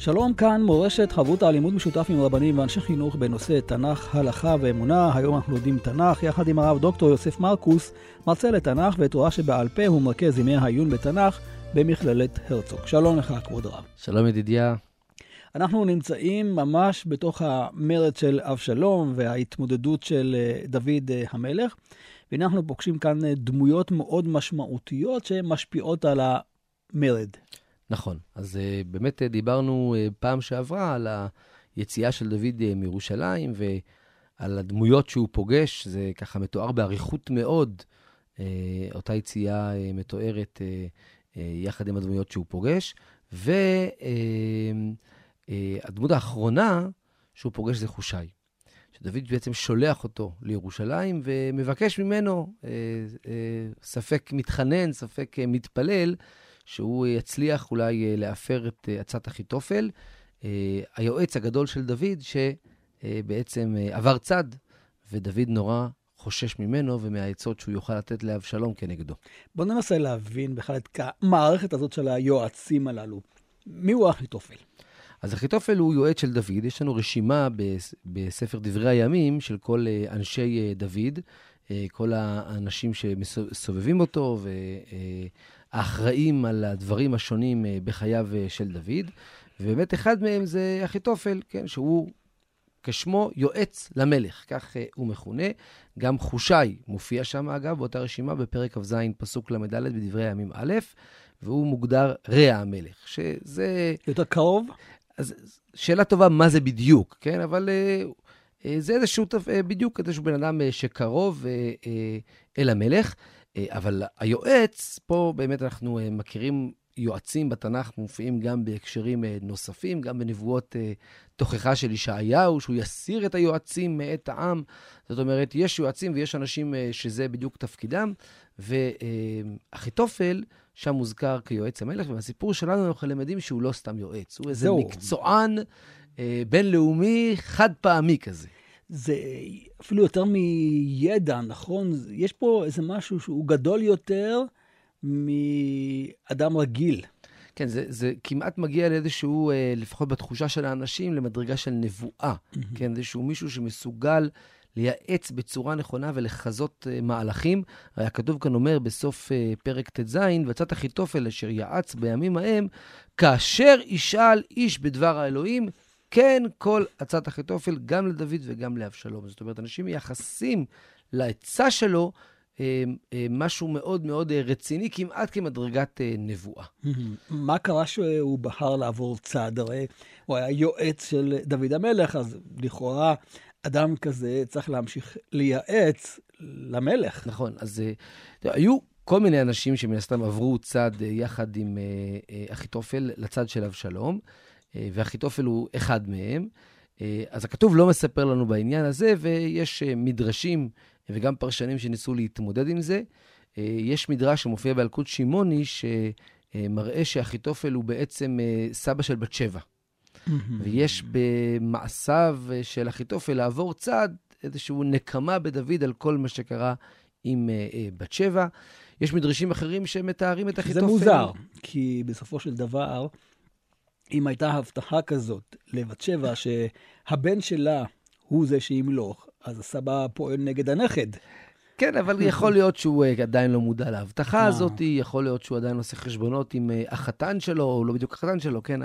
שלום כאן, מורשת חברות הלימוד משותף עם רבנים ואנשי חינוך בנושא תנ"ך, הלכה ואמונה. היום אנחנו לומדים תנ"ך יחד עם הרב דוקטור יוסף מרקוס, מרצה לתנ"ך ותורה שבעל פה הוא מרכז ימי העיון בתנ"ך במכללת הרצוג. שלום לך, כבוד הרב. שלום ידידיה. אנחנו נמצאים ממש בתוך המרד של אבשלום וההתמודדות של אה, דוד אה, המלך, והנה אנחנו פוגשים כאן אה, דמויות מאוד משמעותיות שמשפיעות על המרד. נכון. אז uh, באמת uh, דיברנו uh, פעם שעברה על היציאה של דוד uh, מירושלים ועל הדמויות שהוא פוגש, זה ככה מתואר באריכות מאוד, uh, אותה יציאה uh, מתוארת uh, uh, יחד עם הדמויות שהוא פוגש. והדמות uh, uh, האחרונה שהוא פוגש זה חושי. שדוד בעצם שולח אותו לירושלים ומבקש ממנו, ספק מתחנן, ספק מתפלל, שהוא יצליח אולי אה, להפר את אה, עצת אחיתופל. אה, היועץ הגדול של דוד, שבעצם עבר צד, ודוד נורא חושש ממנו ומהעצות שהוא יוכל לתת לאבשלום כנגדו. בוא ננסה להבין בכלל את המערכת הזאת של היועצים הללו. מי הוא אחיתופל? אז אחיתופל הוא יועץ של דוד. יש לנו רשימה בספר דברי הימים של כל אנשי דוד, כל האנשים שמסובבים אותו, האחראים על הדברים השונים אה, בחייו אה, של דוד, ובאמת אחד מהם זה אחיתופל, כן, שהוא כשמו יועץ למלך, כך uh, הוא מכונה. גם חושי מופיע שם, אגב, באותה רשימה בפרק כ"ז, פסוק ל"ד בדברי הימים א', והוא מוגדר רע המלך, שזה... יותר קרוב? אז שאלה טובה, מה זה בדיוק, כן? אבל uh, uh, זה איזשהו, בדיוק איזשהו בן אדם שקרוב אל המלך. אה, אבל היועץ, פה באמת אנחנו אה, מכירים יועצים בתנ"ך, מופיעים גם בהקשרים אה, נוספים, גם בנבואות תוכחה של ישעיהו, שהוא יסיר את היועצים מאת העם. זאת אומרת, יש יועצים ויש אנשים שזה בדיוק תפקידם, ואחיתופל שם מוזכר כיועץ המלך, ומהסיפור שלנו אנחנו למדים שהוא לא סתם יועץ, הוא איזה מקצוען בינלאומי חד פעמי כזה. זה אפילו יותר מידע, נכון? יש פה איזה משהו שהוא גדול יותר מאדם רגיל. כן, זה, זה כמעט מגיע לאיזשהו, אה, לפחות בתחושה של האנשים, למדרגה של נבואה. Mm-hmm. כן, איזשהו מישהו שמסוגל לייעץ בצורה נכונה ולחזות אה, מהלכים. הרי הכתוב כאן אומר בסוף אה, פרק ט"ז, ועצת אחיתופל אשר יעץ בימים ההם, כאשר ישאל איש בדבר האלוהים, כן כל עצת אחיתופל, גם לדוד וגם לאבשלום. זאת אומרת, אנשים מייחסים לעצה שלו אה, אה, משהו מאוד מאוד אה, רציני, כמעט כמדרגת נבואה. מה קרה שהוא בחר לעבור צעד? הרי הוא היה יועץ של דוד המלך, אז לכאורה אדם כזה צריך להמשיך לייעץ למלך. נכון, אז היו כל מיני אנשים שמן הסתם עברו צד יחד עם אחיתופל לצד של אבשלום. אה, ואחיתופל הוא אחד מהם. אה, אז הכתוב לא מספר לנו בעניין הזה, ויש אה, מדרשים וגם פרשנים שניסו להתמודד עם זה. יש מדרש שמופיע באלקוט שמעוני, שמראה שאחיתופל הוא בעצם סבא של בת שבע. ויש במעשיו של אחיתופל לעבור צד איזושהי נקמה בדוד על כל מה שקרה עם בת שבע. יש מדרשים אחרים שמתארים את אחיתופל. זה מוזר, כי בסופו של דבר, אם הייתה הבטחה כזאת לבת שבע שהבן שלה הוא זה שימלוך, אז הסבא פועל נגד הנכד. כן, אבל יכול להיות שהוא אה, עדיין לא מודע להבטחה אה. הזאת, יכול להיות שהוא עדיין עושה חשבונות עם אה, החתן שלו, או לא בדיוק החתן שלו, כן,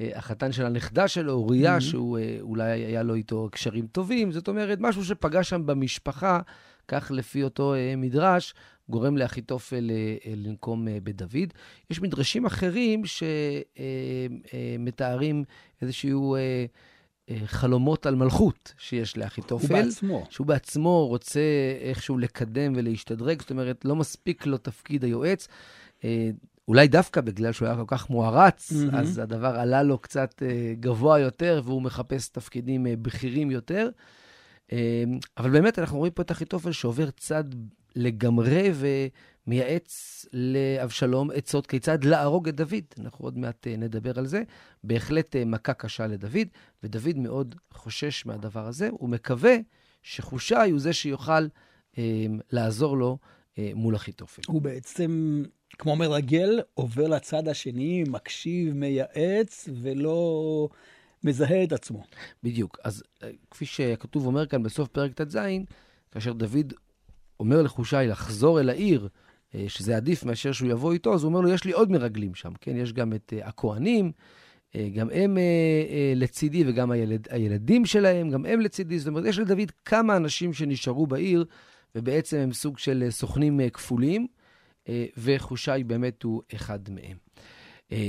החתן של הנכדה שלו, אוריה, שהוא אולי היה לו איתו קשרים טובים. זאת אומרת, משהו שפגש שם במשפחה, כך לפי אותו מדרש, גורם לאחיתופל אה, אה, לנקום אה, בדוד. יש מדרשים אחרים שמתארים איזשהו... חלומות על מלכות שיש לאחיתופל. הוא בעצמו. שהוא בעצמו רוצה איכשהו לקדם ולהשתדרג, זאת אומרת, לא מספיק לו תפקיד היועץ. אולי דווקא בגלל שהוא היה כל כך מוערץ, מהמם. אז הדבר עלה לו קצת אה, גבוה יותר, והוא מחפש תפקידים אה, בכירים יותר. אה, אבל באמת, אנחנו רואים פה את אחיתופל שעובר צד לגמרי ומייעץ לאבשלום עצות כיצד להרוג את דוד. אנחנו עוד מעט אה, נדבר על זה. בהחלט אה, מכה קשה לדוד, ודוד מאוד חושש מהדבר הזה. הוא מקווה שחושי הוא זה שיוכל אה, לעזור לו אה, מול אחיתופל. הוא בעצם, כמו מרגל, עובר לצד השני, מקשיב, מייעץ, ולא מזהה את עצמו. בדיוק. אז אה, כפי שהכתוב אומר כאן בסוף פרק ט"ז, כאשר דוד אומר לחושי לחזור אל העיר, אה, שזה עדיף מאשר שהוא יבוא איתו, אז הוא אומר לו, יש לי עוד מרגלים שם, כן? יש גם את אה, הכוהנים, אה, גם הם לצידי, וגם הילד, הילדים שלהם, גם הם לצידי. זאת אומרת, יש לדוד כמה אנשים שנשארו בעיר, ובעצם הם סוג של סוכנים כפולים, וחושי באמת הוא אחד מהם.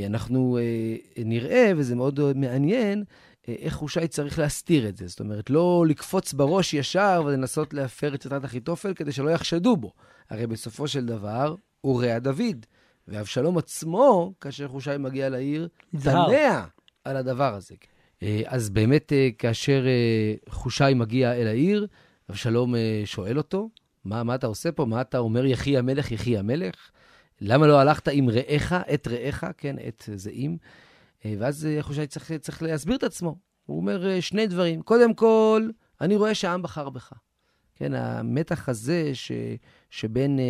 אנחנו אה, נראה, וזה מאוד מעניין, איך חושי צריך להסתיר את זה. זאת אומרת, לא לקפוץ בראש ישר ולנסות להפר את שיטת אחיתופל כדי שלא יחשדו בו. הרי בסופו של דבר, הוא רע דוד. ואבשלום עצמו, כאשר חושי מגיע לעיר. תמה על הדבר הזה. אה, אז באמת, אה, כאשר אה, חושי מגיע אל העיר, אבשלום שואל אותו, מה, מה אתה עושה פה? מה אתה אומר, יחי המלך, יחי המלך? למה לא הלכת עם רעך, את רעך, כן, את זעים? אה, ואז אה, חושי צריך, צריך להסביר את עצמו. הוא אומר אה, שני דברים. קודם כל, אני רואה שהעם בחר בך. כן, המתח הזה ש, שבין אה,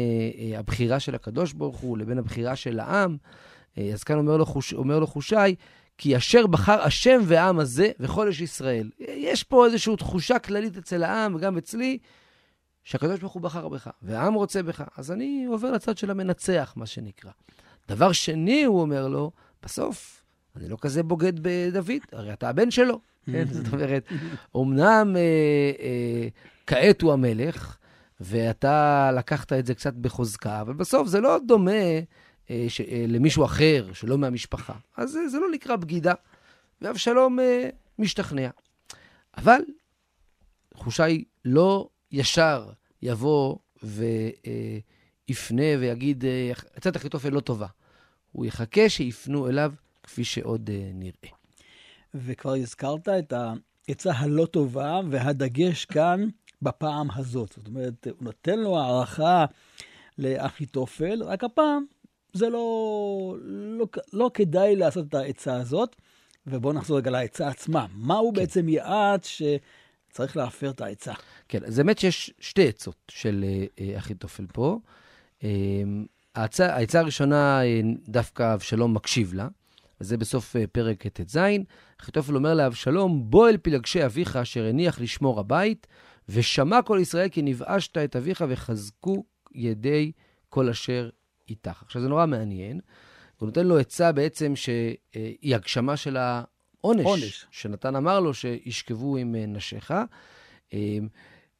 אה, הבחירה של הקדוש ברוך הוא לבין הבחירה של העם, אה, אז כאן אומר לו, חוש, אומר לו חושי, כי אשר בחר השם והעם הזה וכל איש ישראל. יש פה איזושהי תחושה כללית אצל העם, וגם אצלי, שהקדוש ברוך הוא בחר בך, והעם רוצה בך. אז אני עובר לצד של המנצח, מה שנקרא. דבר שני, הוא אומר לו, בסוף, אני לא כזה בוגד בדוד, הרי אתה הבן שלו. כן, זאת אומרת, אמנם אה, אה, כעת הוא המלך, ואתה לקחת את זה קצת בחוזקה, אבל בסוף זה לא דומה אה, ש, אה, למישהו אחר, שלא מהמשפחה. אז זה, זה לא נקרא בגידה. ואבשלום אה, משתכנע. אבל חושי לא ישר יבוא ויפנה ויגיד, אה, עצת אחיתופל לא טובה. הוא יחכה שיפנו אליו כפי שעוד אה, נראה. וכבר הזכרת את העצה הלא טובה, והדגש כאן בפעם הזאת. זאת אומרת, הוא נותן לו הערכה לאחיתופל, רק הפעם זה לא, לא, לא כדאי לעשות את העצה הזאת. ובואו נחזור רגע לעצה עצמה. מהו כן. בעצם יעד שצריך להפר את העצה? כן, אז האמת שיש שתי עצות של אה, אחיתופל פה. אה, העצה, העצה הראשונה, אה, דווקא אבשלום מקשיב לה, וזה בסוף אה, פרק ט"ז. אחיתופל אומר לאבשלום, בוא אל פלגשי אביך אשר הניח לשמור הבית, ושמע כל ישראל כי נבאשת את אביך וחזקו ידי כל אשר איתך. עכשיו, זה נורא מעניין. הוא נותן לו עצה בעצם שהיא הגשמה של העונש. עונש. שנתן אמר לו שישכבו עם נשיך.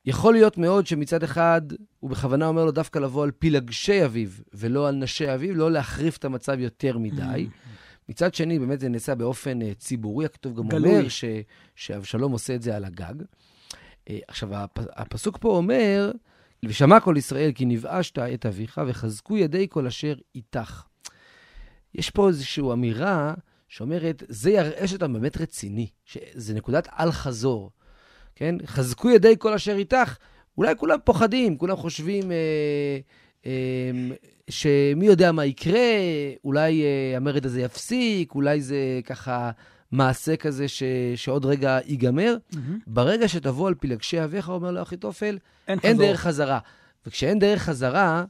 יכול להיות מאוד שמצד אחד, הוא בכוונה אומר לו דווקא לבוא על פילגשי אביו, ולא על נשי אביו, לא להחריף את המצב יותר מדי. מצד שני, באמת זה נעשה באופן uh, ציבורי, הכתוב גם גלוי. אומר ש, שאבשלום עושה את זה על הגג. Uh, עכשיו, הפ, הפסוק פה אומר, ושמע כל ישראל כי נבאשת את אביך, וחזקו ידי כל אשר איתך. יש פה איזושהי אמירה שאומרת, זה יראה שאתה באמת רציני, שזה נקודת אל-חזור. כן? חזקו ידי כל אשר איתך. אולי כולם פוחדים, כולם חושבים אה, אה, שמי יודע מה יקרה, אולי אה, המרד הזה יפסיק, אולי זה ככה מעשה כזה ש, שעוד רגע ייגמר. Mm-hmm. ברגע שתבוא על פלגשי אביך, אומר לו אחיתופל, אין, אין חזור. דרך חזרה. וכשאין דרך חזרה,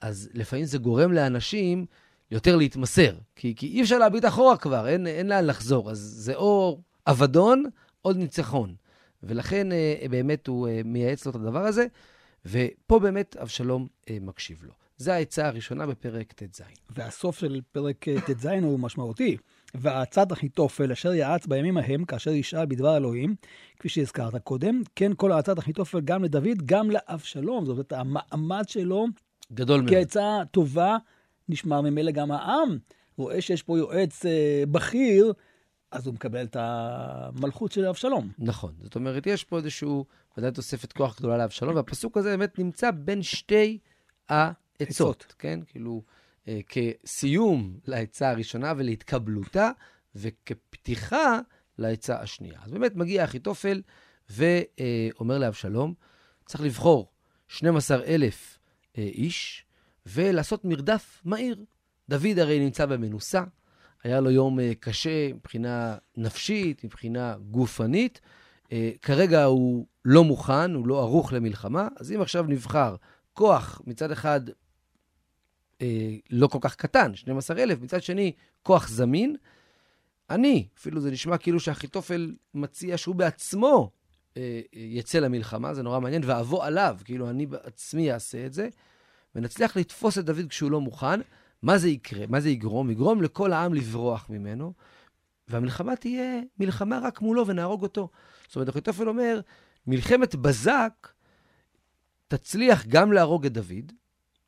אז לפעמים זה גורם לאנשים יותר להתמסר. כי, כי אי אפשר להביט אחורה כבר, אין, אין לאן לחזור. אז זה או אבדון או ניצחון. ולכן אה, באמת הוא אה, מייעץ לו את הדבר הזה, ופה באמת אבשלום אה, מקשיב לו. זו העצה הראשונה בפרק ט"ז. והסוף של פרק אה, ט"ז הוא משמעותי. ועצת אחיתופל אשר יעץ בימים ההם כאשר ישאל בדבר אלוהים, כפי שהזכרת קודם, כן כל עצת אחיתופל גם לדוד, גם לאבשלום. זאת אומרת, המעמד שלו גדול מאוד. כעצה טובה, נשמע ממילא גם העם. רואה שיש פה יועץ אה, בכיר, אז הוא מקבל את המלכות של אבשלום. נכון. זאת אומרת, יש פה איזשהו, ודאי תוספת כוח גדולה לאבשלום, והפסוק הזה באמת נמצא בין שתי העצות, עצות. כן? כאילו, אה, כסיום לעצה הראשונה ולהתקבלותה, וכפתיחה לעצה השנייה. אז באמת מגיע אחיתופל ואומר לאבשלום, צריך לבחור 12,000 אה, איש ולעשות מרדף מהיר. דוד הרי נמצא במנוסה, היה לו יום אה, קשה מבחינה נפשית, מבחינה גופנית. אה, כרגע הוא לא מוכן, הוא לא ערוך למלחמה, אז אם עכשיו נבחר כוח מצד אחד לא כל כך קטן, 12,000, מצד שני כוח זמין, אני, אפילו זה נשמע כאילו שאחיתופל מציע שהוא בעצמו אה, יצא למלחמה, זה נורא מעניין, ואבוא עליו, כאילו אני בעצמי אעשה את זה, ונצליח לתפוס את דוד כשהוא לא מוכן. מה זה יקרה? מה זה יגרום? יגרום לכל העם לברוח ממנו, והמלחמה תהיה מלחמה רק מולו ונהרוג אותו. זאת אומרת, אחיתופל אומר, מלחמת בזק תצליח גם להרוג את דוד,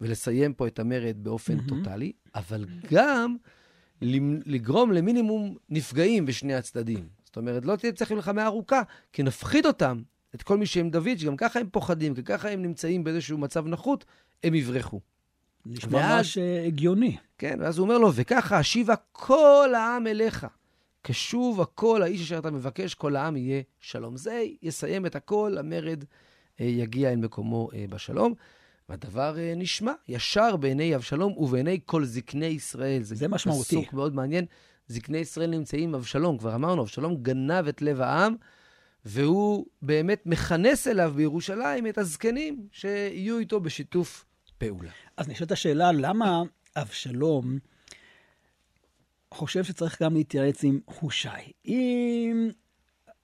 ולסיים פה את המרד באופן mm-hmm. טוטאלי, אבל גם לגרום למינימום נפגעים בשני הצדדים. זאת אומרת, לא תהיה צריך מלחמה ארוכה, כי נפחיד אותם, את כל מי שהם דוד, שגם ככה הם פוחדים, כי ככה הם נמצאים באיזשהו מצב נחות, הם יברחו. נשמע ואז, ממש אה, הגיוני. כן, ואז הוא אומר לו, וככה אשיבה כל העם אליך. כשוב הכל, האיש אשר אתה מבקש, כל העם יהיה שלום. זה יסיים את הכל, המרד אה, יגיע אל מקומו אה, בשלום. והדבר נשמע ישר בעיני אבשלום ובעיני כל זקני ישראל. זה, זה משמעותי. פסוק מאוד מעניין. זקני ישראל נמצאים עם אבשלום, כבר אמרנו, אבשלום גנב את לב העם, והוא באמת מכנס אליו בירושלים את הזקנים שיהיו איתו בשיתוף פעולה. אז נשאלת השאלה, למה אבשלום חושב שצריך גם להתייעץ עם חושי? אם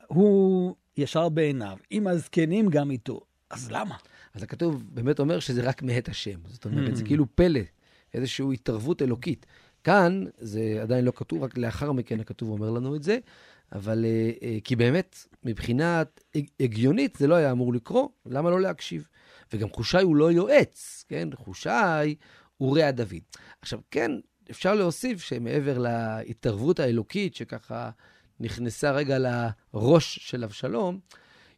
הוא ישר בעיניו, אם הזקנים גם איתו, אז למה? אז הכתוב באמת אומר שזה רק מאת השם. זאת אומרת, mm. זה כאילו פלא, איזושהי התערבות אלוקית. כאן זה עדיין לא כתוב, רק לאחר מכן הכתוב אומר לנו את זה, אבל uh, uh, כי באמת, מבחינה הגיונית זה לא היה אמור לקרות, למה לא להקשיב? וגם חושי הוא לא יועץ, כן? חושי הוא רע דוד. עכשיו, כן, אפשר להוסיף שמעבר להתערבות האלוקית, שככה נכנסה רגע לראש של אבשלום,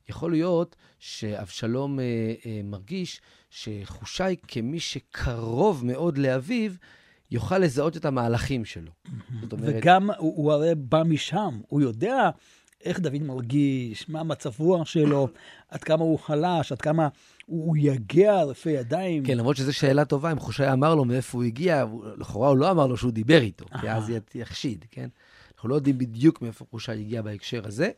יכול להיות שאבשלום אה, אה, מרגיש שחושי כמי שקרוב מאוד לאביו, יוכל לזהות את המהלכים שלו. זאת אומרת... וגם הוא, הוא הרי בא משם, הוא יודע איך דוד מרגיש, מה המצב רוח שלו, עד כמה הוא חלש, עד כמה הוא יגיע רפי ידיים. כן, למרות שזו שאלה טובה, אם חושי אמר לו מאיפה הוא הגיע, לכאורה הוא לא אמר לו שהוא דיבר איתו, כי אז יחשיד, כן? אנחנו לא יודעים בדיוק מאיפה חושי הגיע בהקשר הזה,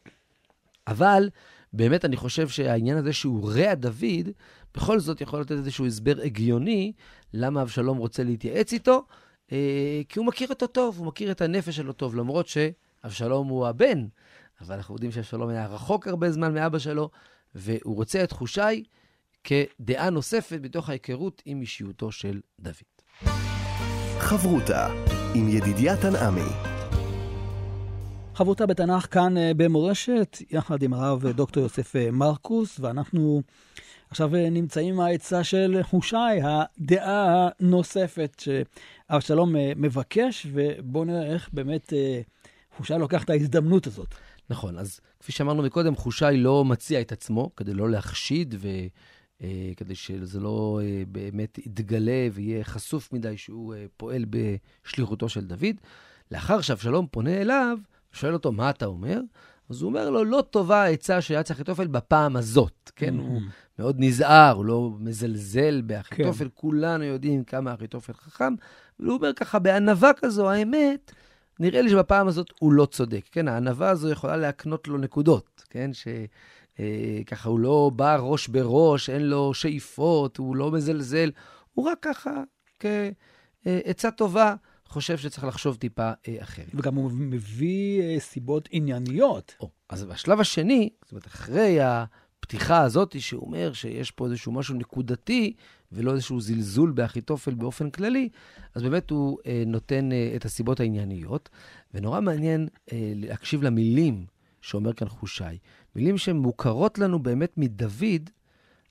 אבל באמת אני חושב שהעניין הזה שהוא רע דוד, בכל זאת יכול לתת איזשהו הסבר הגיוני למה אבשלום רוצה להתייעץ איתו, אה, כי הוא מכיר אותו טוב, הוא מכיר את הנפש שלו טוב, למרות שאבשלום הוא הבן, אבל אנחנו יודעים שאבשלום היה רחוק הרבה זמן מאבא שלו, והוא רוצה את חושי כדעה נוספת בתוך ההיכרות עם אישיותו של דוד. חברותה עם ידידיה תנעמי חברותה בתנ"ך כאן אה, במורשת, יחד עם הרב דוקטור יוסף אה, מרקוס, ואנחנו עכשיו אה, נמצאים עם העצה של חושי, הדעה הנוספת שאבשלום מבקש, ובואו נראה איך באמת חושי לוקח את ההזדמנות הזאת. נכון, אז כפי שאמרנו מקודם, חושי לא מציע את עצמו כדי לא להחשיד ו... כדי שזה לא באמת יתגלה ויהיה חשוף מדי שהוא פועל בשליחותו של דוד. לאחר שאבשלום פונה אליו, שואל אותו, מה אתה אומר? אז הוא אומר לו, לא טובה העצה שהיה צריך אחיתופל בפעם הזאת, כן? הוא mm-hmm. מאוד נזהר, הוא לא מזלזל באחיתופל, כן. כולנו יודעים כמה אחיתופל חכם, והוא אומר ככה, בענווה כזו, האמת, נראה לי שבפעם הזאת הוא לא צודק, כן? הענווה הזו יכולה להקנות לו נקודות, כן? שככה אה, הוא לא בא ראש בראש, אין לו שאיפות, הוא לא מזלזל, הוא רק ככה, כעצה טובה. חושב שצריך לחשוב טיפה אה, אחרת. וגם הוא מביא אה, סיבות ענייניות. או, אז בשלב השני, זאת אומרת, אחרי הפתיחה הזאת, שהוא אומר שיש פה איזשהו משהו נקודתי, ולא איזשהו זלזול באחיתופל באופן כללי, אז באמת הוא אה, נותן אה, את הסיבות הענייניות. ונורא מעניין אה, להקשיב למילים שאומר כאן חושי. מילים שהן מוכרות לנו באמת מדוד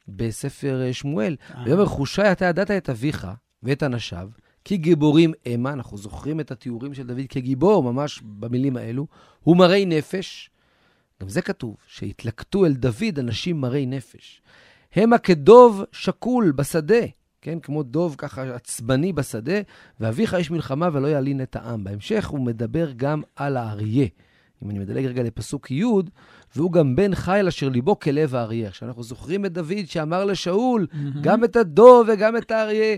בספר אה, שמואל. אה. ויאמר חושי, אתה ידעת את אביך ואת אנשיו, כי גיבורים המה, אנחנו זוכרים את התיאורים של דוד כגיבור, ממש במילים האלו, הוא מראי נפש. גם זה כתוב, שהתלקטו אל דוד אנשים מראי נפש. המה כדוב שקול בשדה, כן? כמו דוב ככה עצבני בשדה, ואביך איש מלחמה ולא ילין את העם. בהמשך הוא מדבר גם על האריה. אם אני מדלג רגע לפסוק י', והוא גם בן חיל אשר ליבו כלב האריה. עכשיו, אנחנו זוכרים את דוד שאמר לשאול. גם את הדוב וגם את האריה,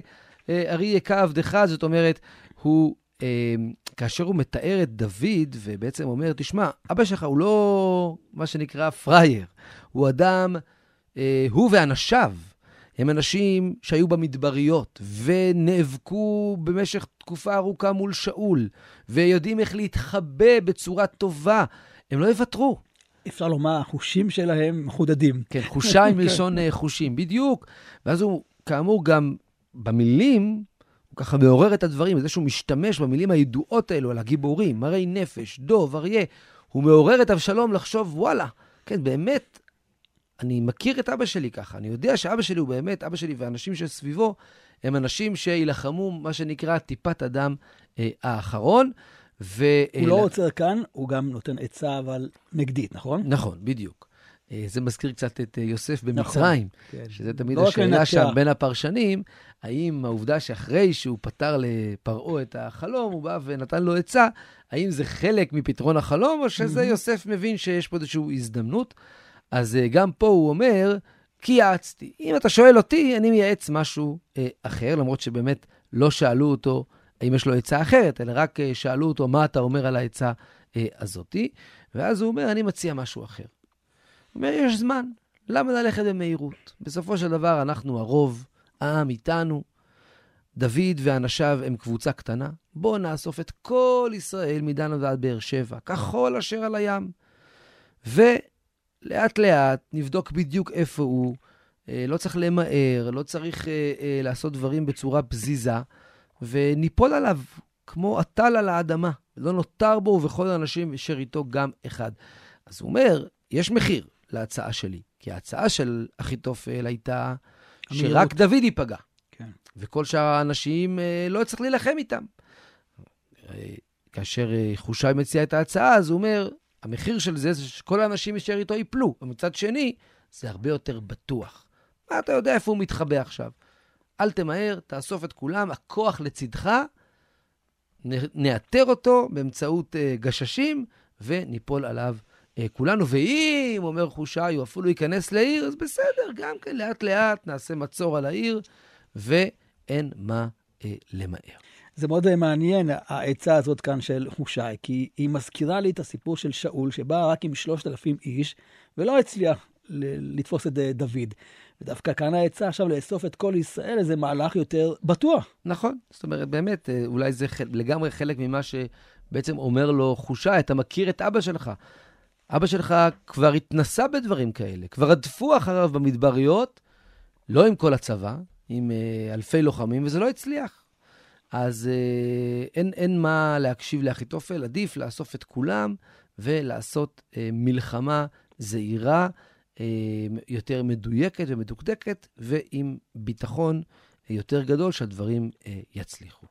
אה, אריה כה עבדך, זאת אומרת, הוא, אה, כאשר הוא מתאר את דוד, ובעצם אומר, תשמע, אבא שלך הוא לא מה שנקרא פראייר, הוא אדם, אה, הוא ואנשיו. הם אנשים שהיו במדבריות ונאבקו במשך תקופה ארוכה מול שאול, ויודעים איך להתחבא בצורה טובה. הם לא יוותרו. אפשר לומר, החושים שלהם מחודדים. כן, חושיים מלשון אה, חושים, בדיוק. ואז הוא, כאמור, גם במילים, הוא ככה מעורר את הדברים, בזה שהוא משתמש במילים הידועות האלו על הגיבורים, מראי נפש, דוב, אריה. הוא מעורר את אבשלום לחשוב, וואלה, כן, באמת, אני מכיר את אבא שלי ככה, אני יודע שאבא שלי הוא באמת, אבא שלי והאנשים שסביבו, הם אנשים שיילחמו, מה שנקרא, טיפת הדם אה, האחרון. ו... הוא לא עוצר כאן, הוא גם נותן עצה, אבל נגדית, נכון? נכון, בדיוק. אה, זה מזכיר קצת את אה, יוסף נכון, במצרים, נכון, כן. שזה תמיד לא השאלה שם בין הפרשנים, האם העובדה שאחרי שהוא פתר לפרעה את החלום, הוא בא ונתן לו עצה, האם זה חלק מפתרון החלום, או שזה יוסף מבין שיש פה איזושהי הזדמנות. אז אה, גם פה הוא אומר, כי יעצתי. אם אתה שואל אותי, אני מייעץ משהו אה, אחר, למרות שבאמת לא שאלו אותו האם יש לו עצה אחרת, אלא רק אה, שאלו אותו מה אתה אומר על העצה אה, הזאתי. ואז הוא אומר, אני מציע משהו אחר. הוא אומר, יש זמן, למה ללכת במהירות? בסופו של דבר, אנחנו הרוב, העם איתנו, דוד ואנשיו הם קבוצה קטנה. בואו נאסוף את כל ישראל מדן ועד באר שבע, כחול אשר על הים. ו... לאט לאט נבדוק בדיוק איפה הוא, אה, לא צריך למהר, לא צריך אה, אה, לעשות דברים בצורה פזיזה, וניפול עליו כמו עטל על האדמה, לא נותר בו ובכל האנשים אשר איתו גם אחד. אז הוא אומר, יש מחיר להצעה שלי, כי ההצעה של אחיתופל הייתה שרק דוד ייפגע, כן. וכל שאר האנשים לא יצטרך להילחם איתם. כאשר חושי מציע את ההצעה, אז הוא אומר, המחיר של זה זה שכל האנשים אשר איתו ייפלו. ומצד שני, זה הרבה יותר בטוח. מה אתה יודע איפה הוא מתחבא עכשיו? אל תמהר, תאסוף את כולם, הכוח לצדך, נאתר אותו באמצעות uh, גששים, וניפול עליו uh, כולנו. ואם, אומר חושי, הוא אפילו ייכנס לעיר, אז בסדר, גם כן, לאט-לאט נעשה מצור על העיר, ואין מה uh, למהר. זה מאוד אה, מעניין, העצה הזאת כאן של חושי, כי היא מזכירה לי את הסיפור של שאול, שבא רק עם שלושת אלפים איש, ולא הצליח לתפוס את אה, דוד. ודווקא כאן העצה עכשיו לאסוף את כל ישראל, איזה מהלך יותר בטוח. נכון, זאת אומרת, באמת, אה, אולי זה לגמרי חלק ממה שבעצם אומר לו חושי, אתה מכיר את אבא שלך. אבא שלך כבר התנסה בדברים כאלה, כבר רדפו אחריו במדבריות, לא עם כל הצבא, עם אלפי לוחמים, וזה לא הצליח. אז אה, אין, אין מה להקשיב לאחיתופל, עדיף לאסוף את כולם ולעשות אה, מלחמה זהירה, אה, יותר מדויקת ומדוקדקת, ועם ביטחון יותר גדול שהדברים אה, יצליחו.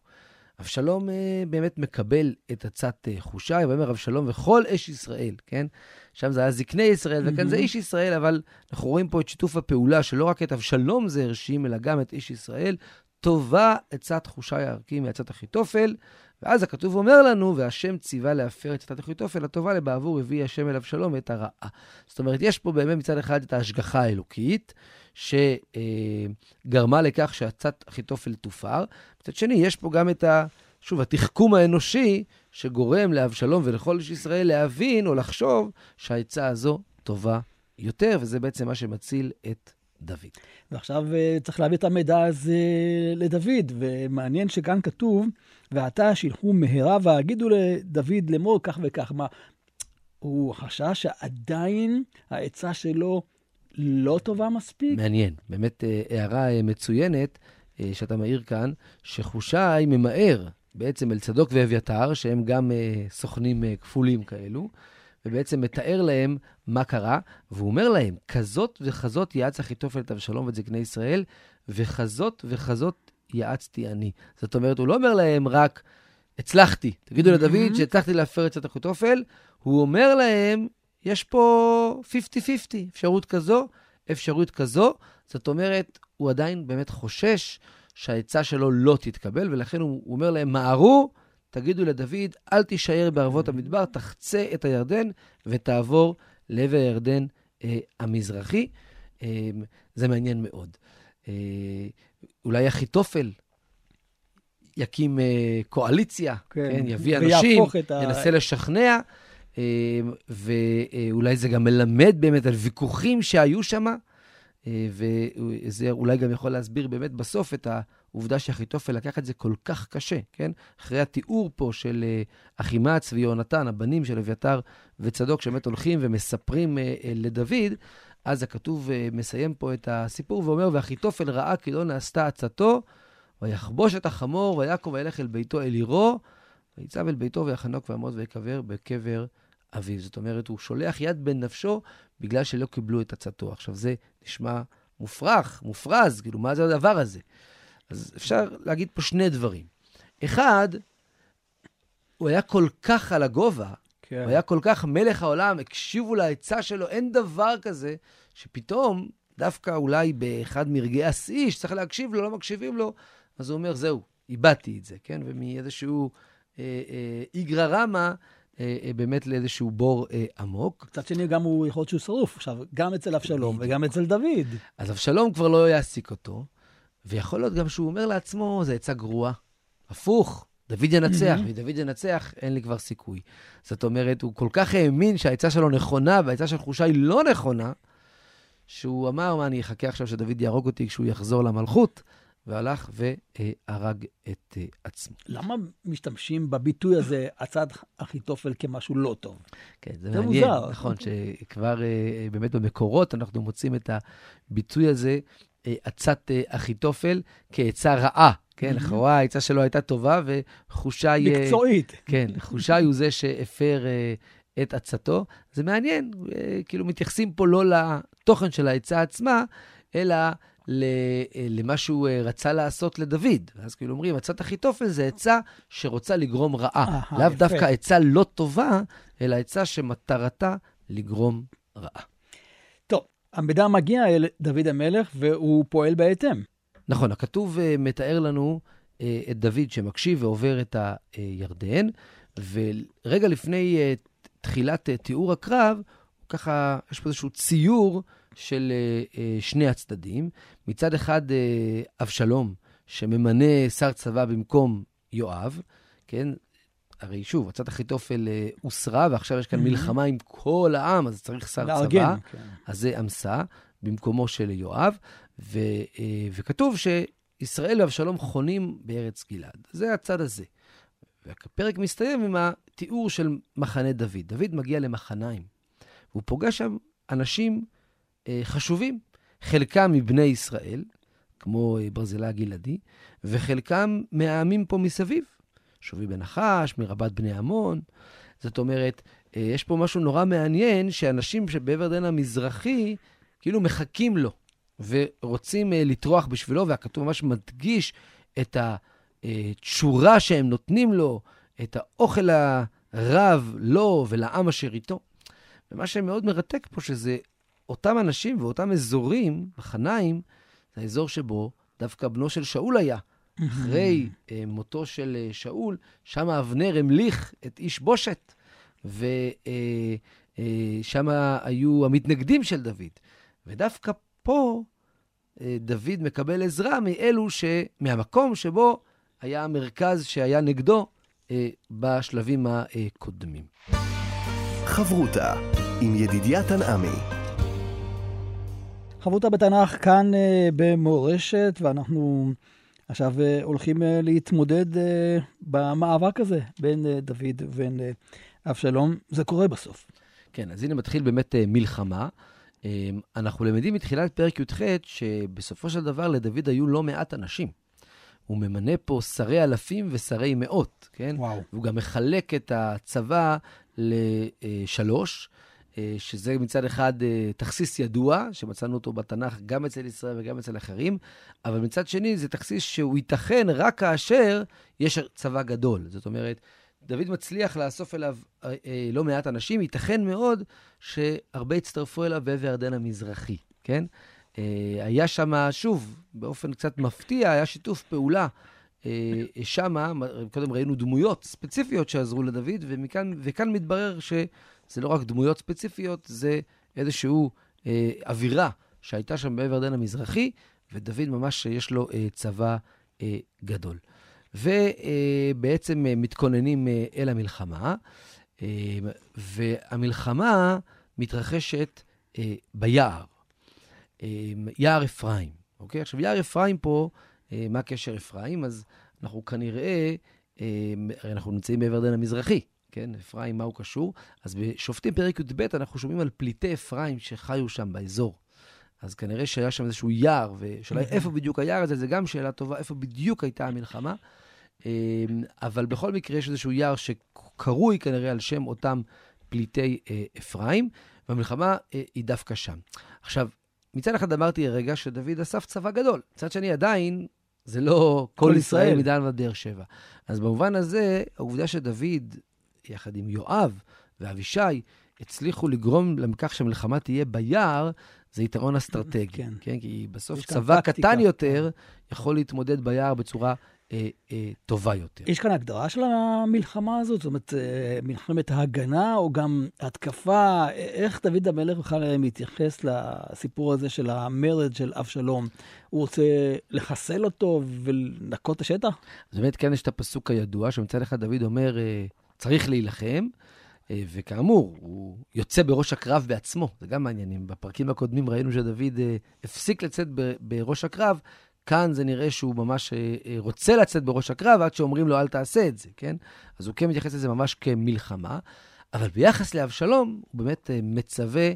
אבשלום אה, באמת מקבל את עצת אה, חושי, ואומר אבשלום וכל אש ישראל, כן? שם זה היה זקני ישראל, וכאן זה איש ישראל, אבל אנחנו רואים פה את שיתוף הפעולה, שלא רק את אבשלום זה הרשים, אלא גם את איש ישראל. טובה עצת חושי הערכי מעצת אחיתופל, ואז הכתוב אומר לנו, והשם ציווה להפר את עצת אחיתופל, הטובה לבעבור הביא השם אליו שלום את הרעה. זאת אומרת, יש פה באמת מצד אחד את ההשגחה האלוקית, שגרמה לכך שעצת אחיתופל תופר. מצד שני, יש פה גם את ה... שוב, התחכום האנושי שגורם לאבשלום ולכל איש ישראל להבין או לחשוב שהעצה הזו טובה יותר, וזה בעצם מה שמציל את דוד. ועכשיו אה, צריך להביא את המידע הזה לדוד, ומעניין שכאן כתוב, ועתה שילחו מהרה והגידו לדוד לאמור כך וכך. מה, הוא חשש שעדיין העצה שלו לא טובה מספיק? מעניין, באמת אה, הערה אה, מצוינת שאתה מעיר כאן, שחושי ממהר בעצם אל צדוק ואביתר, שהם גם סוכנים כפולים כאלו, ובעצם מתאר להם מה קרה, והוא אומר להם, כזאת וכזאת יעץ אחיתופל את אבשלום ואת זקני ישראל, וכזאת וכזאת יעצתי אני. זאת אומרת, הוא לא אומר להם רק, הצלחתי. תגידו mm-hmm. לדוד שהצלחתי להפר את אחיתופל, הוא אומר להם, יש פה 50-50, אפשרות כזו, אפשרות כזו. זאת אומרת, הוא עדיין באמת חושש שהעצה שלו לא תתקבל, ולכן הוא, הוא אומר להם, מהרו, תגידו לדוד, אל תישאר בערבות המדבר, תחצה את הירדן ותעבור לעבר הירדן אה, המזרחי. אה, זה מעניין מאוד. אה, אולי אחיתופל יקים אה, קואליציה, כן, כן יביא אנשים, ינסה ה... לשכנע, אה, ואולי זה גם מלמד באמת על ויכוחים שהיו שם, אה, וזה אולי גם יכול להסביר באמת בסוף את העובדה שאחיתופל לקח את זה כל כך קשה, כן? אחרי התיאור פה של אחימץ ויונתן, הבנים של אביתר וצדוק, שבאמת הולכים ומספרים לדוד, אז הכתוב מסיים פה את הסיפור ואומר, ואחיתופל ראה כי לא נעשתה עצתו, ויחבוש את החמור, ויעקב וילך אל ביתו אל עירו, ויצב אל ביתו ויחנוק ויעמוד ויקבר בקבר אביו. זאת אומרת, הוא שולח יד בן נפשו בגלל שלא קיבלו את עצתו. עכשיו, זה נשמע מופרך, מופרז, כאילו, מה זה הדבר הזה? אז אפשר להגיד פה שני דברים. אחד, הוא היה כל כך על הגובה, כן. הוא היה כל כך מלך העולם, הקשיבו לעצה שלו, אין דבר כזה שפתאום, דווקא אולי באחד מרגעי השיא, שצריך להקשיב לו, לא מקשיבים לו, אז הוא אומר, זהו, איבדתי את זה, כן? ומאיזשהו אה, אה, איגרא רמא, אה, אה, באמת לאיזשהו בור אה, עמוק. מצד שני, גם הוא יכול להיות שהוא שרוף. עכשיו, גם אצל אבשלום וגם אצל דוד. אז אבשלום כבר לא יעסיק אותו, ויכול להיות גם שהוא אומר לעצמו, זו עצה גרועה. הפוך, דוד ינצח, ואם דוד ינצח, אין לי כבר סיכוי. זאת אומרת, הוא כל כך האמין שהעצה שלו נכונה, והעצה של חושה היא לא נכונה, שהוא אמר, מה, אני אחכה עכשיו שדוד יהרוג אותי כשהוא יחזור למלכות? והלך והרג את אה, עצמו. למה משתמשים בביטוי הזה, הצד אחיתופל, כמשהו לא טוב? כן, זה, זה מעניין, מוזר. נכון, שכבר אה, באמת במקורות אנחנו מוצאים את הביטוי הזה, עצת אה, אחיתופל, כעצה רעה. כן, לכאורה העצה שלו הייתה טובה, וחושי... מקצועית. כן, חושי הוא זה שהפר את עצתו. זה מעניין, כאילו מתייחסים פה לא לתוכן של העצה עצמה, אלא למה שהוא אה, רצה לעשות לדוד. ואז כאילו אומרים, עצת אחיתופל זה עצה שרוצה לגרום רעה. לאו דווקא עצה לא טובה, אלא עצה שמטרתה לגרום רעה. טוב, המידע מגיע אל דוד המלך והוא פועל בהתאם. נכון, הכתוב uh, מתאר לנו את דוד שמקשיב ועובר את הירדן, ורגע לפני תחילת תיאור הקרב, ככה, יש פה איזשהו ציור של uh, uh, שני הצדדים. מצד אחד, uh, אבשלום, שממנה שר צבא במקום יואב, כן? הרי שוב, הצד אחיתופל הוסרה, ועכשיו יש כאן. מלחמה עם כל העם, אז צריך שר לארגן, צבא. כן. אז זה עמסה במקומו של יואב, ו, וכתוב שישראל ואבשלום חונים בארץ גלעד. זה הצד הזה. והפרק מסתיים עם התיאור של מחנה דוד. דוד מגיע למחניים, והוא פוגש שם אנשים אה, חשובים, חלקם מבני ישראל, כמו אה, ברזילי הגלעדי, וחלקם מהעמים פה מסביב, שובי בנחש, מרבת בני עמון. זאת אומרת, אה, יש פה משהו נורא מעניין, שאנשים שבעבר דין המזרחי, כאילו מחכים לו, ורוצים אה, לטרוח בשבילו, והכתוב ממש מדגיש את התשורה שהם נותנים לו, את האוכל הרב לו ולעם אשר איתו. ומה שמאוד מרתק פה, שזה אותם אנשים ואותם אזורים, מחניים, זה האזור שבו דווקא בנו של שאול היה. אחרי uh, מותו של uh, שאול, שם אבנר המליך את איש בושת, ושם uh, uh, היו המתנגדים של דוד. ודווקא פה uh, דוד מקבל עזרה מאלו ש... מהמקום שבו היה המרכז שהיה נגדו uh, בשלבים הקודמים. חברותה עם ידידיה תנעמי חברותה בתנ"ך כאן uh, במורשת, ואנחנו עכשיו uh, הולכים uh, להתמודד במאבק הזה בין דוד ובין אבשלום. זה קורה בסוף. כן, אז הנה מתחיל באמת מלחמה. אנחנו למדים מתחילת פרק י"ח שבסופו של דבר לדוד היו לא מעט אנשים. הוא ממנה פה שרי אלפים ושרי מאות, כן? וואו. והוא גם מחלק את הצבא לשלוש. אה, שזה מצד אחד אה, תכסיס ידוע, שמצאנו אותו בתנ"ך גם אצל ישראל וגם אצל אחרים, אבל מצד שני זה תכסיס שהוא ייתכן רק כאשר יש צבא גדול. זאת אומרת, דוד מצליח לאסוף אליו אה, לא מעט אנשים, ייתכן מאוד שהרבה יצטרפו אליו בעבר הירדן המזרחי, כן? היה שם, שוב, באופן קצת מפתיע, היה שיתוף פעולה שם, קודם ראינו דמויות ספציפיות שעזרו לדוד, ומכאן, וכאן מתברר שזה לא רק דמויות ספציפיות, זה איזושהי אווירה שהייתה שם בעבר דן המזרחי, ודוד ממש יש לו צבא גדול. ובעצם מתכוננים אל המלחמה, והמלחמה מתרחשת ביער, יער אפרים. אוקיי? עכשיו, יער אפרים פה, מה קשר אפרים? אז אנחנו כנראה, הרי אנחנו נמצאים בעבר דן המזרחי, כן? אפרים, מה הוא קשור? אז בשופטים פרק י"ב אנחנו שומעים על פליטי אפרים שחיו שם באזור. אז כנראה שהיה שם איזשהו יער, ושאלה איפה בדיוק היער הזה, זו גם שאלה טובה, איפה בדיוק הייתה המלחמה. אבל בכל מקרה יש איזשהו יער שקרוי כנראה על שם אותם פליטי אפרים, והמלחמה היא דווקא שם. עכשיו, מצד אחד אמרתי הרגע שדוד אסף צבא גדול, מצד שני עדיין זה לא כל ישראל מדן ועד באר שבע. אז במובן הזה, העובדה שדוד, יחד עם יואב ואבישי, הצליחו לגרום לכך שהמלחמה תהיה ביער, זה יתרון אסטרטגי. כן. כן? כי בסוף צבא קטן יותר יכול להתמודד ביער בצורה אה, אה, טובה יותר. יש כאן הגדרה של המלחמה הזאת? זאת אומרת, אה, מלחמת ההגנה או גם התקפה? איך דוד המלך בכלל מתייחס לסיפור הזה של המרד של אבשלום? הוא רוצה לחסל אותו ולנקות את השטח? אז באמת כאן יש את הפסוק הידוע, שמצד אחד דוד אומר, אה, צריך להילחם. אה, וכאמור, הוא יוצא בראש הקרב בעצמו, זה גם מעניין. בפרקים הקודמים ראינו שדוד אה, הפסיק לצאת בראש הקרב, כאן זה נראה שהוא ממש אה, רוצה לצאת בראש הקרב עד שאומרים לו, אל תעשה את זה, כן? אז הוא כן מתייחס לזה ממש כמלחמה, אבל ביחס לאבשלום, הוא באמת מצווה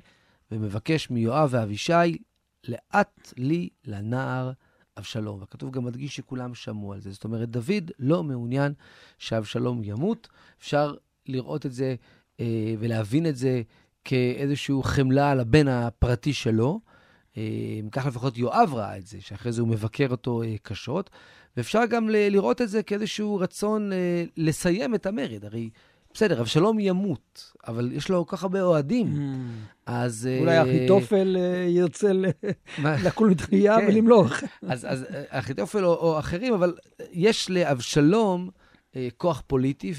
ומבקש מיואב ואבישי, לאט לי לנער אבשלום. וכתוב גם מדגיש שכולם שמעו על זה. זאת אומרת, דוד לא מעוניין שאבשלום ימות. אפשר לראות את זה אה, ולהבין את זה כאיזושהי חמלה על הבן הפרטי שלו. אה, ככה לפחות יואב ראה את זה, שאחרי זה הוא מבקר אותו אה, קשות. ואפשר גם לראות את זה כאיזשהו רצון לסיים את המרד. הרי בסדר, אבשלום ימות, אבל יש לו כל כך הרבה אוהדים, mm. אז... אולי אחיתופל ירצה לקול מתחייה כן. ולמלוך. אז אחיתופל או אחרים, אבל יש לאבשלום כוח פוליטי,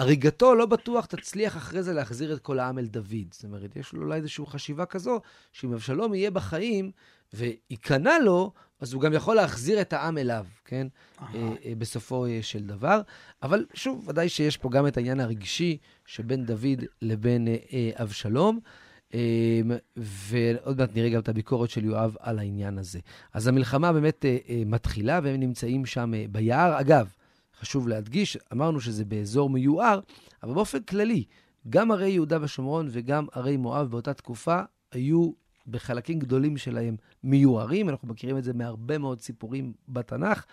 הריגתו לא בטוח תצליח אחרי זה להחזיר את כל העם אל דוד. זאת אומרת, יש לו אולי איזושהי חשיבה כזו, שאם אבשלום יהיה בחיים וייכנע לו, אז הוא גם יכול להחזיר את העם אליו, כן? אה, אה, בסופו אה, של דבר. אבל שוב, ודאי שיש פה גם את העניין הרגשי שבין דוד לבין אה, אבשלום. אה, ועוד מעט נראה גם את הביקורת של יואב על העניין הזה. אז המלחמה באמת אה, אה, מתחילה, והם נמצאים שם אה, ביער. אגב, חשוב להדגיש, אמרנו שזה באזור מיוער, אבל באופן כללי, גם ערי יהודה ושומרון וגם ערי מואב באותה תקופה היו בחלקים גדולים שלהם מיוערים. אנחנו מכירים את זה מהרבה מאוד סיפורים בתנ"ך,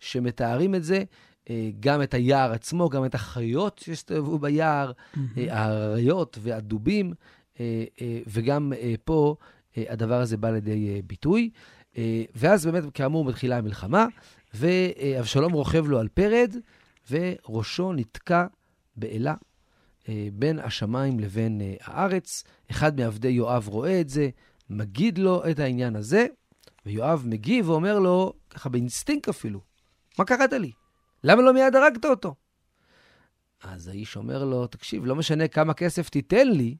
שמתארים את זה, אה, גם את היער עצמו, גם את החיות שהסתובבו ביער, mm-hmm. האריות והדובים, אה, וגם פה הדבר הזה בא לידי ביטוי. ואז באמת, כאמור, מתחילה המלחמה, ואבשלום רוכב לו על פרד, וראשו נתקע באלה אה, בין השמיים לבין אה, הארץ. אחד מעבדי יואב רואה את זה, מגיד לו את העניין הזה, ויואב מגיב ואומר לו, ככה באינסטינקט אפילו, מה קראת לי? למה לא מיד הרגת אותו? אז האיש אומר לו, תקשיב, לא משנה כמה כסף תיתן לי,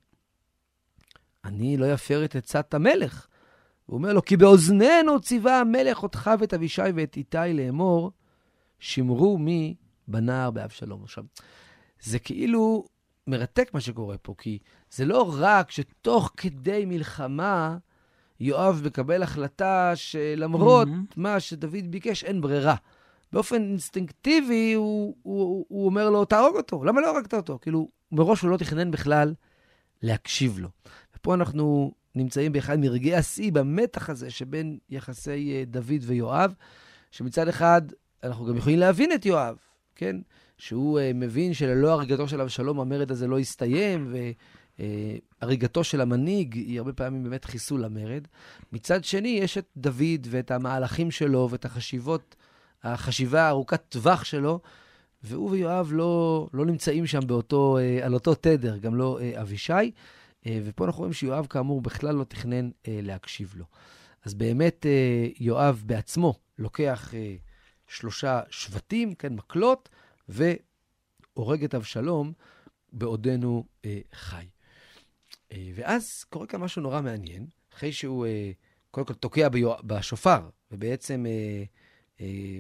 אני לא אפר את עצת המלך. הוא אומר לו, כי באוזנינו ציווה המלך אותך ואת אבישי ואת איתי לאמור, שמרו מי בנער באבשלום. עכשיו, זה כאילו מרתק מה שקורה פה, כי זה לא רק שתוך כדי מלחמה יואב מקבל החלטה שלמרות mm-hmm. מה שדוד ביקש, אין ברירה. באופן אינסטינקטיבי הוא, הוא, הוא אומר לו, תהרוג אותו, למה לא הרגת אותו? כאילו, מראש הוא לא תכנן בכלל להקשיב לו. ופה אנחנו נמצאים באחד מרגעי השיא במתח הזה שבין יחסי אה, דוד ויואב, שמצד אחד אנחנו גם יכולים להבין את יואב, כן? שהוא uh, מבין שללא הריגתו של אבשלום המרד הזה לא יסתיים, והריגתו uh, של המנהיג היא הרבה פעמים באמת חיסול המרד. מצד שני, יש את דוד ואת המהלכים שלו ואת החשיבות, החשיבה הארוכת טווח שלו, והוא ויואב לא, לא נמצאים שם באותו, על אותו תדר, גם לא אבישי. אה, ופה אנחנו רואים שיואב, כאמור, בכלל לא תכנן אה, להקשיב לו. אז באמת אה, יואב בעצמו לוקח שלושה שבטים, כן, מקלות, והורג את אבשלום בעודנו חי. ואז קורה כאן משהו נורא מעניין, אחרי שהוא קודם כל תוקע ביוע... בשופר, ובעצם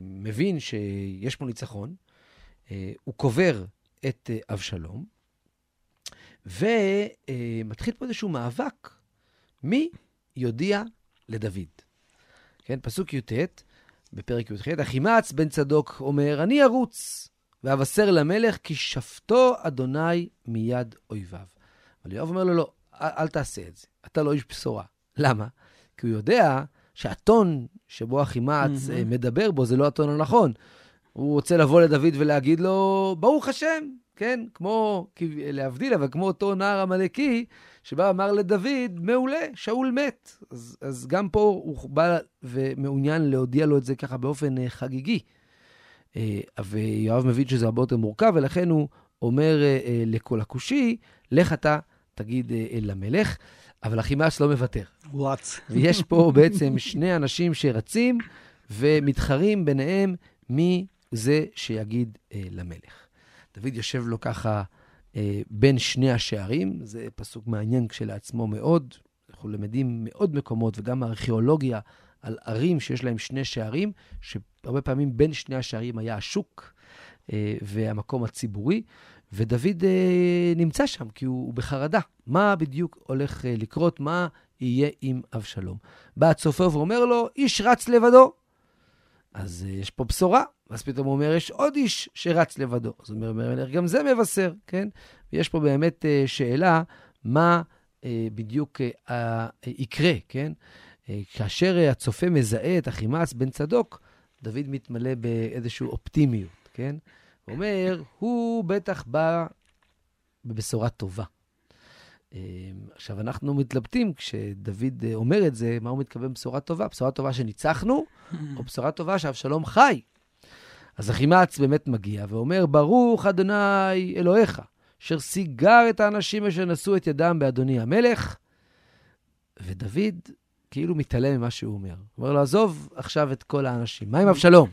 מבין שיש פה ניצחון, הוא קובר את אבשלום, ומתחיל פה איזשהו מאבק, מי יודיע לדוד. כן, פסוק י"ט, בפרק י"ח, אחימץ בן צדוק אומר, אני ארוץ, ואבשר למלך, כי שפטו אדוני מיד אויביו. אבל יואב אומר לו, לא, אל, תעשה את זה, אתה לא איש בשורה. למה? כי הוא יודע שהטון שבו אחימץ mm-hmm. מדבר בו זה לא הטון הנכון. הוא רוצה לבוא לדוד ולהגיד לו, ברוך השם, כן? כמו, להבדיל, אבל כמו אותו נער עמלקי, שבא אמר לדוד, מעולה, שאול מת. אז, אז גם פה הוא בא ומעוניין להודיע לו את זה ככה באופן אה, חגיגי. אה, ויואב מבין שזה הרבה יותר מורכב, ולכן הוא אומר אה, לכל הכושי, לך אתה תגיד למלך, אבל אחימאס לא מוותר. רץ. ויש פה בעצם שני אנשים שרצים ומתחרים ביניהם מי זה שיגיד למלך. דוד יושב לו ככה אה, בין שני השערים, זה פסוק מעניין כשלעצמו מאוד. אנחנו למדים מעוד מקומות, וגם הארכיאולוגיה, על ערים שיש להם שני שערים, שהרבה פעמים בין שני השערים היה השוק אה, והמקום הציבורי, ודוד אה, נמצא שם כי הוא, הוא בחרדה. מה בדיוק הולך אה, לקרות? מה יהיה עם אבשלום? בא הצופה ואומר לו, איש רץ לבדו. אז אה, יש פה בשורה, ואז פתאום הוא אומר, יש עוד איש שרץ לבדו. אז אומר, מלך, גם זה מבשר, כן? ויש פה באמת uh, שאלה, מה uh, בדיוק יקרה, כן? כאשר הצופה מזהה את אחימאס בן צדוק, דוד מתמלא באיזושהי אופטימיות, כן? הוא אומר, הוא בטח בא בבשורה טובה. עכשיו, אנחנו מתלבטים, כשדוד אומר את זה, מה הוא מתכוון בשורה טובה? בשורה טובה שניצחנו, או בשורה טובה שאבשלום חי? אז אחימץ באמת מגיע ואומר, ברוך אדוני אלוהיך, אשר סיגר את האנשים אשר נשאו את ידם באדוני המלך. ודוד כאילו מתעלם ממה שהוא אומר. הוא אומר לו, עזוב עכשיו את כל האנשים, מה עם אבשלום?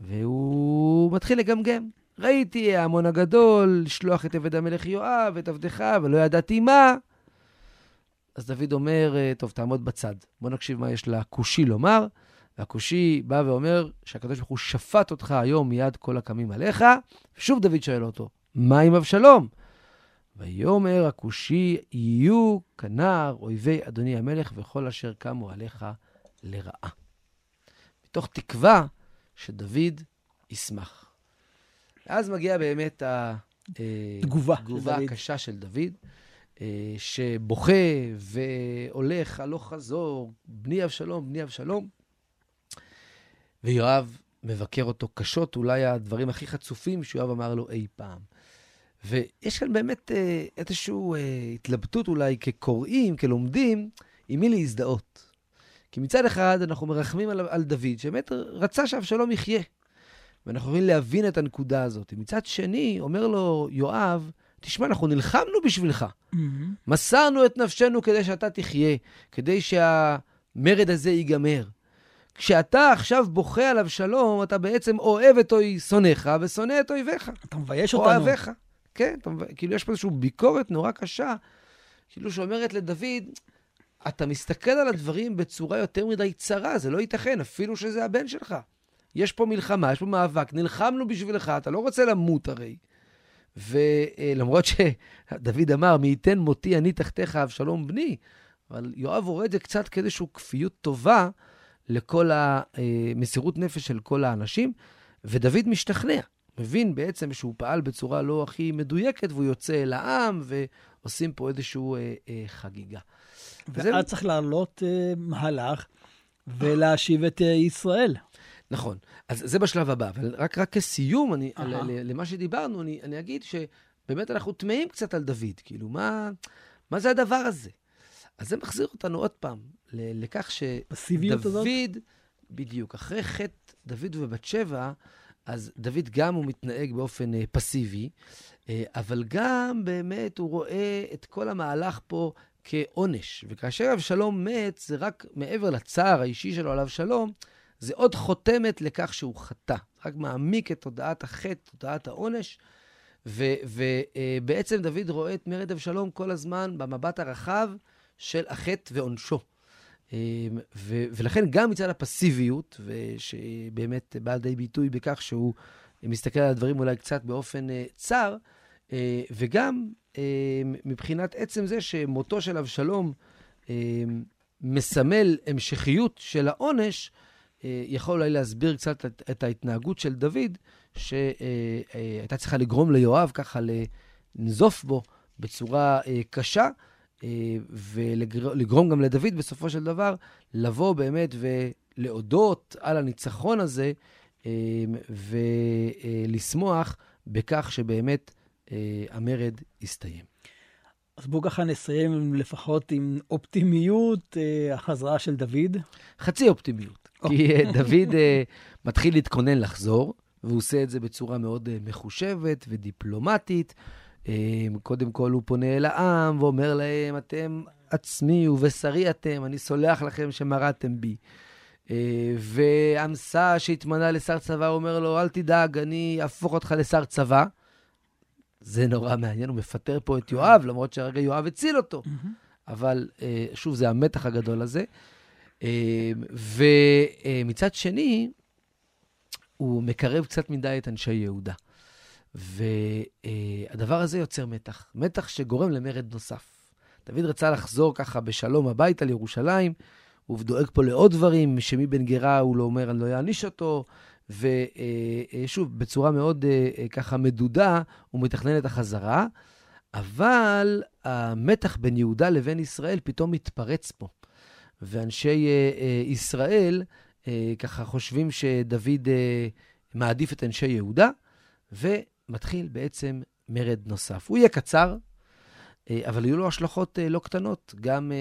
והוא מתחיל לגמגם. ראיתי ההמון הגדול, לשלוח את עבד המלך יואב, את עבדך, ולא ידעתי מה. אז דוד אומר, טוב, תעמוד בצד. בוא נקשיב מה יש לכושי לומר. והכושי בא ואומר שהקדוש ברוך הוא שפט אותך היום מיד כל הקמים עליך. ושוב דוד שואל אותו, מה עם אבשלום? ויאמר הכושי, יהיו כנער אויבי אדוני המלך וכל אשר קמו עליך לרעה. מתוך תקווה שדוד ישמח. ואז מגיעה באמת התגובה התגובה הקשה של דוד, אה, שבוכה והולך הלוך חזור, בני אבשלום, בני אבשלום. ויואב מבקר אותו קשות, אולי הדברים הכי חצופים שיואב אמר לו אי פעם. ויש כאן באמת אה, איזושהי אה, התלבטות אולי כקוראים, כלומדים, עם מי להזדהות. כי מצד אחד אנחנו מרחמים על, על דוד, שבאמת רצה שאבשלום יחיה. ואנחנו יכולים להבין את הנקודה הזאת. מצד שני, אומר לו יואב, תשמע, אנחנו נלחמנו בשבילך. Mm-hmm. מסרנו את נפשנו כדי שאתה תחיה, כדי שהמרד הזה ייגמר. כשאתה עכשיו בוכה על אבשלום, אתה בעצם אוהב את שונאיך ושונא את אויביך. אתה מבייש אותנו. אוהביך. כן, אתה, כאילו יש פה איזושהי ביקורת נורא קשה, כאילו שאומרת לדוד, אתה מסתכל על הדברים בצורה יותר מדי צרה, זה לא ייתכן, אפילו שזה הבן שלך. יש פה מלחמה, יש פה מאבק, נלחמנו בשבילך, אתה לא רוצה למות הרי. ולמרות שדוד אמר, מי ייתן מותי אני תחתיך אבשלום בני, אבל יואב רואה את זה קצת כאיזושהי כפיות טובה לכל המסירות נפש של כל האנשים, ודוד משתכנע, מבין בעצם שהוא פעל בצורה לא הכי מדויקת, והוא יוצא אל העם, ועושים פה איזושהי אה, אה, חגיגה. ואז וזה... צריך לעלות אה, מהלך ולהשיב את אה, ישראל. נכון. אז זה בשלב הבא, אבל רק, רק כסיום אני, uh-huh. למה שדיברנו, אני, אני אגיד שבאמת אנחנו טמאים קצת על דוד. כאילו, מה, מה זה הדבר הזה? אז זה מחזיר אותנו עוד פעם לכך שדוד? בדיוק, אחרי חטא דוד ובת שבע, אז דוד גם הוא מתנהג באופן אה, פסיבי, אה, אבל גם באמת הוא רואה את כל המהלך פה כעונש. וכאשר אבשלום מת, זה רק מעבר לצער האישי שלו על אבשלום, זה עוד חותמת לכך שהוא חטא. רק מעמיק את תודעת החטא, תודעת העונש. ובעצם uh, דוד רואה את מרד אבשלום כל הזמן במבט הרחב של החטא ועונשו. ו- ולכן גם מצד הפסיביות, ושבאמת בא לידי ביטוי בכך שהוא מסתכל על הדברים אולי קצת באופן uh, צר, וגם מבחינת עצם זה שמותו של אבשלום מסמל המשכיות של העונש, אה, יכול אולי להסביר קצת את, את ההתנהגות של דוד, שהייתה צריכה לגרום ליואב ככה לנזוף בו בצורה אה, קשה, אה, ולגרום גם לדוד בסופו של דבר לבוא באמת ולהודות על הניצחון הזה, ולשמוח בכך שבאמת המרד הסתיים. אז בואו ככה נסיים לפחות עם אופטימיות, החזרה של דוד. חצי אופטימיות. כי אה, דוד uh, מתחיל להתכונן לחזור, והוא עושה את זה בצורה מאוד uh, מחושבת ודיפלומטית. קודם כל הוא פונה אל העם ואומר להם, אתם עצמי ובשרי אתם, אני סולח לכם שמרדתם בי. ועמסה שהתמנה לשר צבא אומר לו, אל תדאג, אני אהפוך אותך לשר צבא. זה נורא מעניין, הוא מפטר פה את יואב, למרות שהרגע יואב הציל אותו. אבל שוב, זה המתח הגדול הזה. אמ, ומצד שני, הוא מקרב קצת מדי את אנשי יהודה. והדבר הזה יוצר מתח, מתח שגורם למרד נוסף. דוד רצה לחזור ככה בשלום הביתה לירושלים, הוא דואג פה לעוד דברים, שמי בן גרה הוא לא אומר, אני לא אעניש אותו, ושוב, בצורה מאוד אה, ככה מדודה, הוא מתכנן את החזרה, אבל המתח בין יהודה לבין ישראל פתאום מתפרץ פה. ואנשי אה, אה, ישראל אה, ככה חושבים שדוד מעדיף את אנשי יהודה, ומתחיל בעצם מרד נוסף. הוא יהיה קצר, אבל יהיו לו השלכות לא קטנות, גם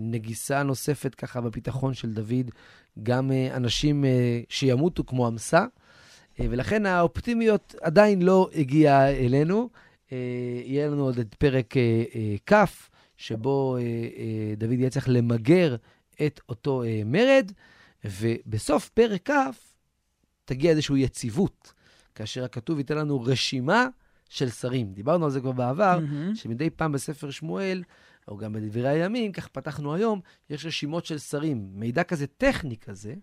נגיסה נוספת ככה בביטחון של דוד, גם אנשים שימותו כמו עמסה, ולכן האופטימיות עדיין לא הגיעה אלינו. יהיה לנו עוד את פרק כ', שבו אה, אה, דוד יהיה צריך למגר את אותו אה, מרד, ובסוף פרק כ' תגיע איזושהי יציבות, כאשר הכתוב ייתן לנו רשימה של שרים. דיברנו על זה כבר בעבר, mm-hmm. שמדי פעם בספר שמואל, או גם בדברי הימים, כך פתחנו היום, יש רשימות של שרים. מידע כזה טכני כזה,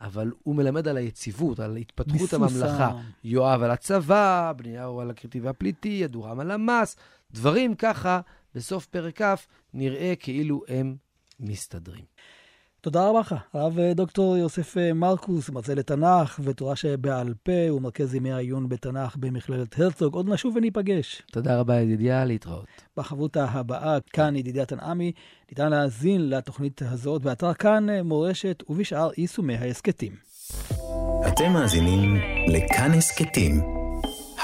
אבל הוא מלמד על היציבות, על התפתחות מסוסה. הממלכה. יואב על הצבא, בניהו על הכרתי והפליטי, אדורם על המס, דברים ככה בסוף פרק כ' נראה כאילו הם מסתדרים. תודה רבה לך, הרב אה, דוקטור יוסף אה, מרקוס, מרצה לתנ"ך ותורה שבעל פה, ומרכז ימי העיון בתנ"ך במכללת הרצוג. עוד נשוב וניפגש. תודה רבה, ידידיה, להתראות. בחברותה הבאה, כאן ידידיה תנעמי, ניתן להאזין לתוכנית הזאת באתר כאן אה, מורשת ובשאר יישומי ההסכתים. אתם מאזינים לכאן הסכתים,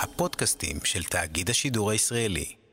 הפודקאסטים של תאגיד השידור הישראלי.